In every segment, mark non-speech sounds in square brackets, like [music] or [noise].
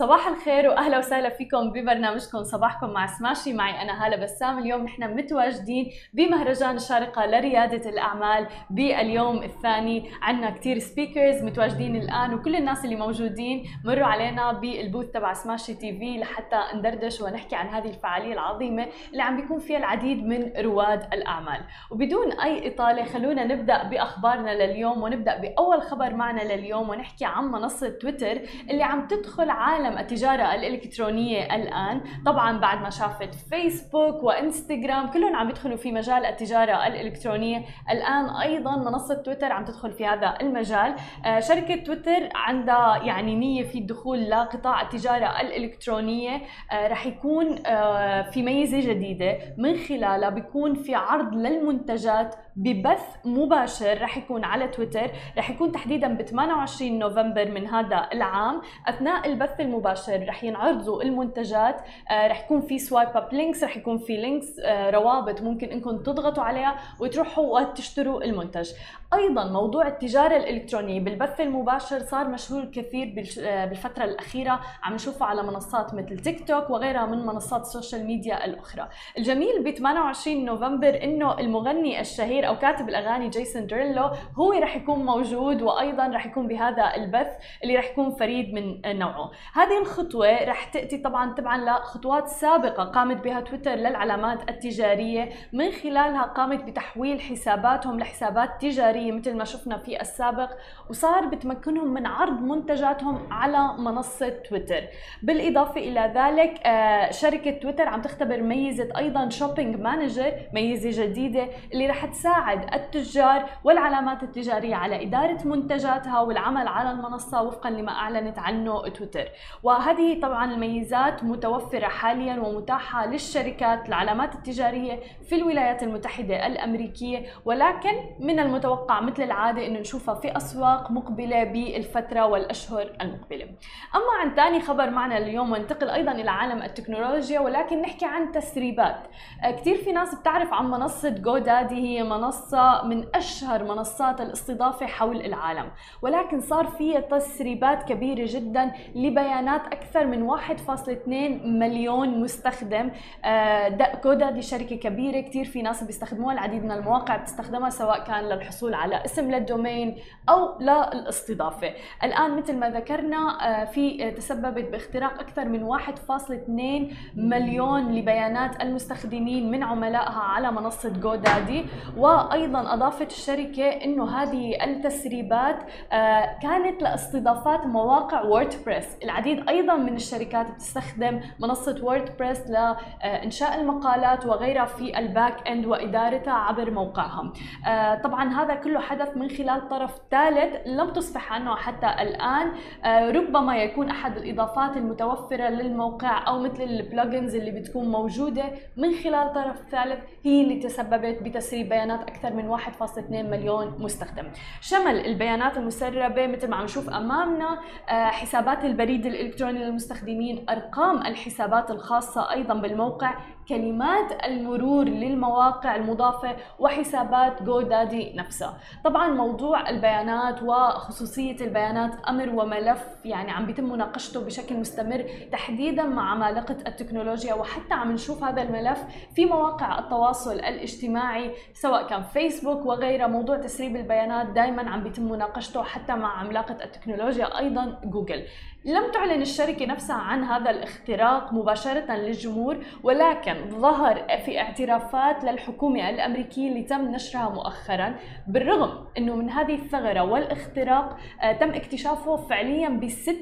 صباح الخير وأهلا وسهلا فيكم ببرنامجكم صباحكم مع سماشي. معي أنا هالة بسام. اليوم نحن متواجدين بمهرجان الشارقة لريادة الأعمال باليوم الثاني. عندنا كثير speakers متواجدين الآن وكل الناس اللي موجودين. مروا علينا بال booth تبع Smashi TV لحتى ندردش ونحكي عن هذه الفعالية العظيمة اللي عم بيكون فيها العديد من رواد الأعمال. وبدون أي إطالة خلونا نبدأ بأخبارنا لليوم ونبدأ بأول خبر معنا لليوم ونحكي عن منصة تويتر اللي عم تدخل عالم عالم التجارة الإلكترونية الآن. طبعا بعد ما شافت فيسبوك وإنستغرام كلهم عم يدخلوا في مجال التجارة الإلكترونية. الآن أيضا منصة تويتر عم تدخل في هذا المجال. آه، شركة تويتر عندها يعني نية في الدخول لقطاع التجارة الإلكترونية. آه، رح يكون آه، في ميزة جديدة. من خلالها بيكون في عرض للمنتجات ببث مباشر رح يكون على تويتر. رح يكون تحديدا ب 28 نوفمبر من هذا العام. أثناء البث المباشر رح ينعرضوا المنتجات. آه، رح يكون في swipe up links رح يكون في links آه، روابط ممكن إنكم تضغطوا عليها وتروحوا وتشتروا المنتج. أيضا موضوع التجارة الإلكترونية بالبث المباشر صار مشهور كثير آه، بالفترة الأخيرة. عم نشوفه على منصات مثل تيك توك وغيرها من منصات ال social media الأخرى. الجميل ب 28 نوفمبر إنه المغني الشهير أو كاتب الأغاني Jason Derulo هو رح يكون موجود وأيضا رح يكون بهذا البث اللي رح يكون فريد من نوعه. هذه الخطوة رح تأتي طبعا تبعا لخطوات سابقة قامت بها تويتر للعلامات التجارية. من خلالها قامت بتحويل حساباتهم لحسابات تجارية مثل ما شفنا في السابق وصار بتمكنهم من عرض منتجاتهم على منصة تويتر. بالإضافة إلى ذلك آه، شركة تويتر عم تختبر ميزة أيضا shopping manager ميزة جديدة اللي رح تساعد تساعد التجار والعلامات التجارية على إدارة منتجاتها والعمل على المنصة وفقا لما أعلنت عنه تويتر. وهذه طبعا الميزات متوفرة حاليا ومتاحة للشركات العلامات التجارية في الولايات المتحدة الأمريكية. ولكن من المتوقع مثل العادة أنه نشوفها في أسواق مقبلة بالفترة والأشهر المقبلة. أما عن ثاني خبر معنا اليوم وننتقل أيضا إلى عالم التكنولوجيا ولكن نحكي عن تسريبات. كثير في ناس بتعرف عن منصة جو دادي هي منصة منصة من أشهر منصات الاستضافة حول العالم. ولكن صار فيها تسريبات كبيرة جدا لبيانات أكثر من 1.2 مليون مستخدم. آه، كودا دي شركة كبيرة كثير في ناس بيستخدموها العديد من المواقع بتستخدمها سواء كان للحصول على اسم للدومين أو للاستضافة. الآن مثل ما ذكرنا آه، في تسببت باختراق أكثر من 1.2 مليون لبيانات المستخدمين من عملائها على منصة جو دادي و وأيضا أضافت الشركة إنه هذه التسريبات آه، كانت لاستضافات مواقع WordPress. العديد أيضا من الشركات بتستخدم منصة WordPress لإنشاء المقالات وغيرها في ال back end وإدارتها عبر موقعهم. آه، طبعا هذا كله حدث من خلال طرف ثالث لم تفصح عنه حتى الآن. آه، ربما يكون أحد الإضافات المتوفرة للموقع أو مثل ال plugins اللي بتكون موجودة من خلال طرف ثالث هي اللي تسببت بتسريب بيانات أكثر من 1.2 مليون مستخدم. شمل البيانات المسربة مثل ما عم نشوف أمامنا آه، حسابات البريد الإلكتروني للمستخدمين أرقام الحسابات الخاصة أيضا بالموقع كلمات المرور للمواقع المضافة وحسابات جو دادي نفسها. طبعا موضوع البيانات وخصوصية البيانات أمر وملف يعني عم بيتم مناقشته بشكل مستمر تحديدا مع عمالقة التكنولوجيا وحتى عم نشوف هذا الملف في مواقع التواصل الاجتماعي سواء كان فيسبوك وغيرها. موضوع تسريب البيانات دائما عم بيتم مناقشته حتى مع عملاقة التكنولوجيا أيضا جوجل. لم تعلن الشركة نفسها عن هذا الاختراق مباشرة للجمهور ولكن ظهر في اعترافات للحكومة الأمريكية اللي تم نشرها مؤخرا بالرغم أنه من هذه الثغرة والاختراق آه، تم اكتشافه فعليا ب 6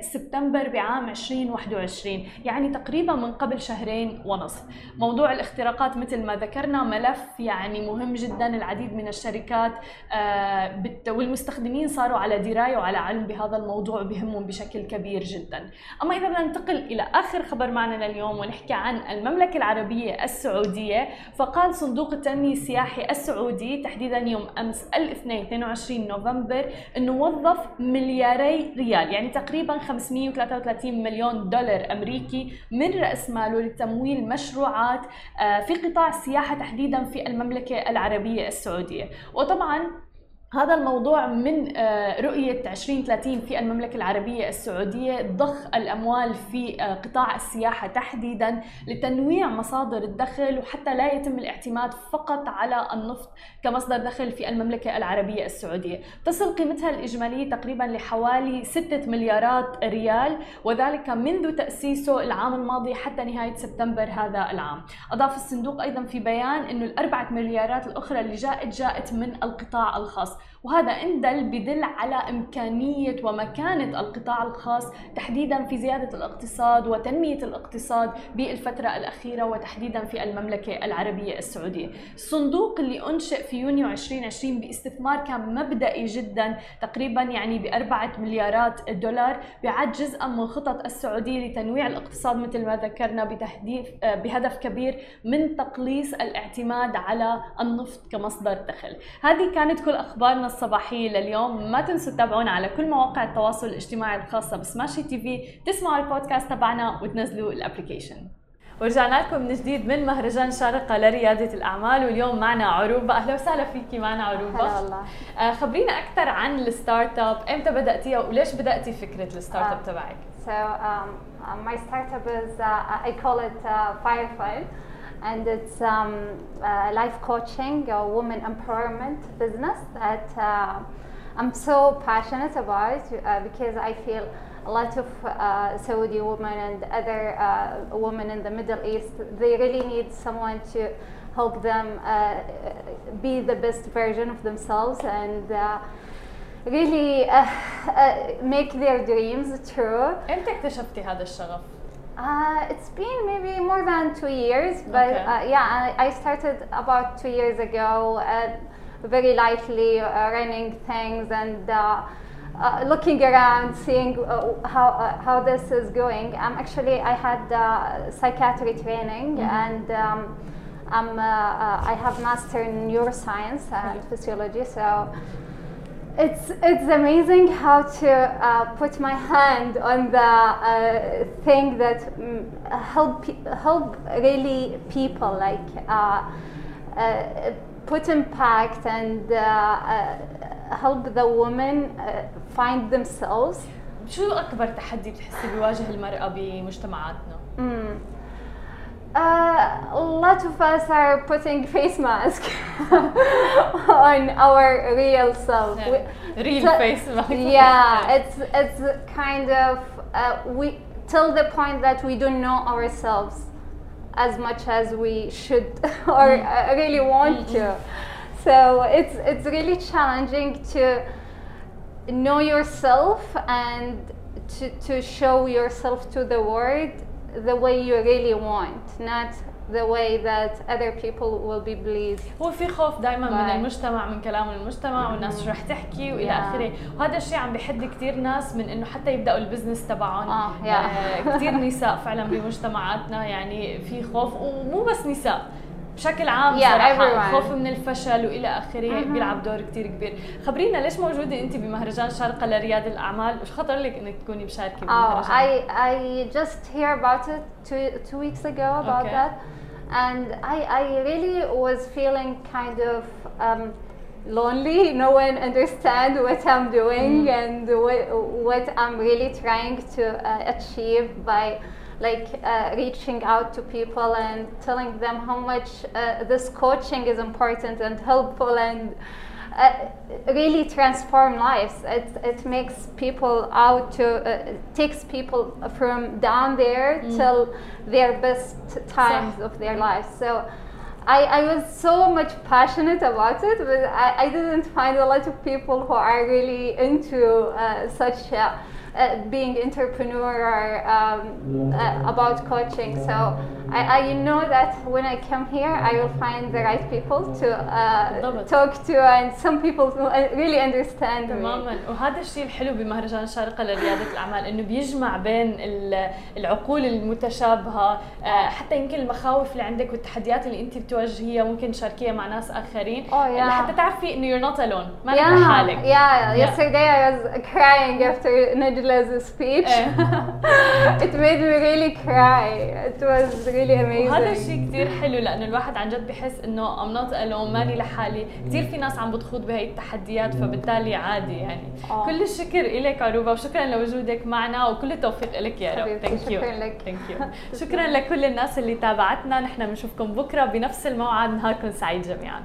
سبتمبر بعام 2021 يعني تقريبا من قبل شهرين ونصف. موضوع الاختراقات مثل ما ذكرنا ملف يعني مهم جدا العديد من الشركات آه، والمستخدمين صاروا على دراية وعلى علم بهذا الموضوع بهمهم بشكل كبير جدا. أما إذا بدنا ننتقل إلى آخر خبر معنا لليوم ونحكي عن المملكة العربية السعودية فقال صندوق التنمية السياحي السعودي تحديدا يوم أمس الاثنين 22 نوفمبر أنه وظف ملياري ريال يعني تقريبا 533 مليون دولار أمريكي من رأس ماله لتمويل مشروعات آه، في قطاع السياحة تحديدا في المملكة العربية السعودية. وطبعا هذا الموضوع من آه، رؤية 2030 في المملكة العربية السعودية ضخ الأموال في آه، قطاع السياحة تحديدا لتنويع مصادر الدخل وحتى لا يتم الاعتماد فقط على النفط كمصدر دخل في المملكة العربية السعودية. تصل قيمتها الإجمالية تقريبا لحوالي 6 مليارات ريال وذلك منذ تأسيسه العام الماضي حتى نهاية سبتمبر هذا العام. أضاف الصندوق أيضا في بيان أنه الأربعة مليارات الأخرى اللي جاءت جاءت من القطاع الخاص. وهذا إن دل بدل على إمكانية ومكانة القطاع الخاص تحديدا في زيادة الاقتصاد وتنمية الاقتصاد بالفترة الأخيرة وتحديدا في المملكة العربية السعودية. الصندوق اللي أنشئ في يونيو 2020 باستثمار كان مبدئي جدا تقريبا يعني بأربعة مليارات دولار بعد جزءا من خطط السعودية لتنويع الاقتصاد مثل ما ذكرنا بتهديف بهدف كبير من تقليص الاعتماد على النفط كمصدر دخل. هذه كانت كل أخبارنا الصباحية لليوم. ما تنسوا تتابعونا على كل مواقع التواصل الاجتماعي الخاصة ب Smashi TV. تسمعوا البودكاست تبعنا وتنزلوا ال application ورجعنا لكم من جديد من مهرجان شارقة لريادة الأعمال واليوم معنا عروبة. أهلا وسهلا فيكي معنا عروبة. هلا والله. آه خبرينا أكثر عن ال startup إمتى بدأتيها وليش بدأتي فكرة ال startup تبعك؟ So um, uh, my startup is uh, I call it uh, Firefly. and it's um, uh, life coaching, a woman empowerment business that uh, I'm so passionate about uh, because I feel a lot of uh, Saudi women and other uh, women in the Middle East, they really need someone to help them uh, be the best version of themselves and really make their dreams true. امتى اكتشفتي هذا الشغف؟ Uh, it's been maybe more than two years, but Okay. uh, yeah, I, I started about two years ago, uh, very lightly uh, running things and uh, uh, looking around, seeing uh, how uh, how this is going. Um, actually, I had uh, psychiatry training and. Um, I'm, I have master in neuroscience and physiology, so it's it's amazing how to uh, put my hand on the uh, thing that mm, help pe- help really people like uh, uh, put impact and uh, uh, help the women uh, find themselves. شو أكبر تحدي بتحسي بيواجه المرأة بمجتمعاتنا؟ Uh, a lot of us are putting face mask [laughs] on our real self. Yeah. We, real face mask. Yeah, it's it's kind of uh, we till the point that we don't know ourselves as much as we should [laughs] or mm. uh, really want to. So it's it's really challenging to know yourself and to, to show yourself to the world the way you really want, not the way that other people will be pleased. هو في خوف دائما من. المجتمع من كلام المجتمع والناس شو رح تحكي وإلى Yeah. آخره وهذا الشيء عم بحد كثير ناس من إنه حتى يبدأوا ال business تبعهم آه، yeah. [laughs] كثير نساء فعلا بمجتمعاتنا يعني في خوف ومو بس نساء بشكل عام صراحة الخوف من الفشل وإلى آخره بيلعب دور كثير كبير خبرينا ليش موجودة أنت بمهرجان الشارقة لريادة الأعمال وش خطر لك إنك تكوني مشاركة oh, بمهرجان؟ بالمهرجان I I just heard about it two weeks ago about okay. that and i i really was feeling kind of um, lonely no one understand what i'm doing mm. and what, what i'm really trying to uh, achieve by like uh, reaching out to people and telling them how much uh, this coaching is important and helpful and uh, really transform lives. It, it makes people out to, uh, takes people from down there till their best times صح. of their lives. So I, I was so much passionate about it, but I, I didn't find a lot of people who are really into uh, such uh, uh, being entrepreneur or um, uh, about coaching. So I, I know that when I come here, I will find the right people to uh, talk to, and some people uh, really understand me. تماما وهذا الشيء الحلو بمهرجان الشارقه لرياده الاعمال انه بيجمع بين ال- العقول المتشابهه آه، حتى يمكن المخاوف اللي عندك والتحديات اللي انت بتواجهيها ممكن تشاركيها مع ناس اخرين Oh, yeah. لحتى تعرفي انه you're not alone ما yeah, لحالك yeah. Yesterday I was crying after Najd Angela's speech. إيه. [laughs] it made me really cry. It was really amazing. وهذا الشيء كثير حلو لأنه الواحد عن جد بحس إنه I'm not alone ماني لحالي، كثير في ناس عم بتخوض بهي التحديات فبالتالي عادي يعني. آه. كل الشكر لك عروبة وشكرا لوجودك معنا وكل التوفيق لك يا رب. Thank you. شكراً لك. Thank you. [laughs] شكرا لكل الناس اللي تابعتنا، نحن بنشوفكم بكرة بنفس الموعد، نهاركم سعيد جميعا.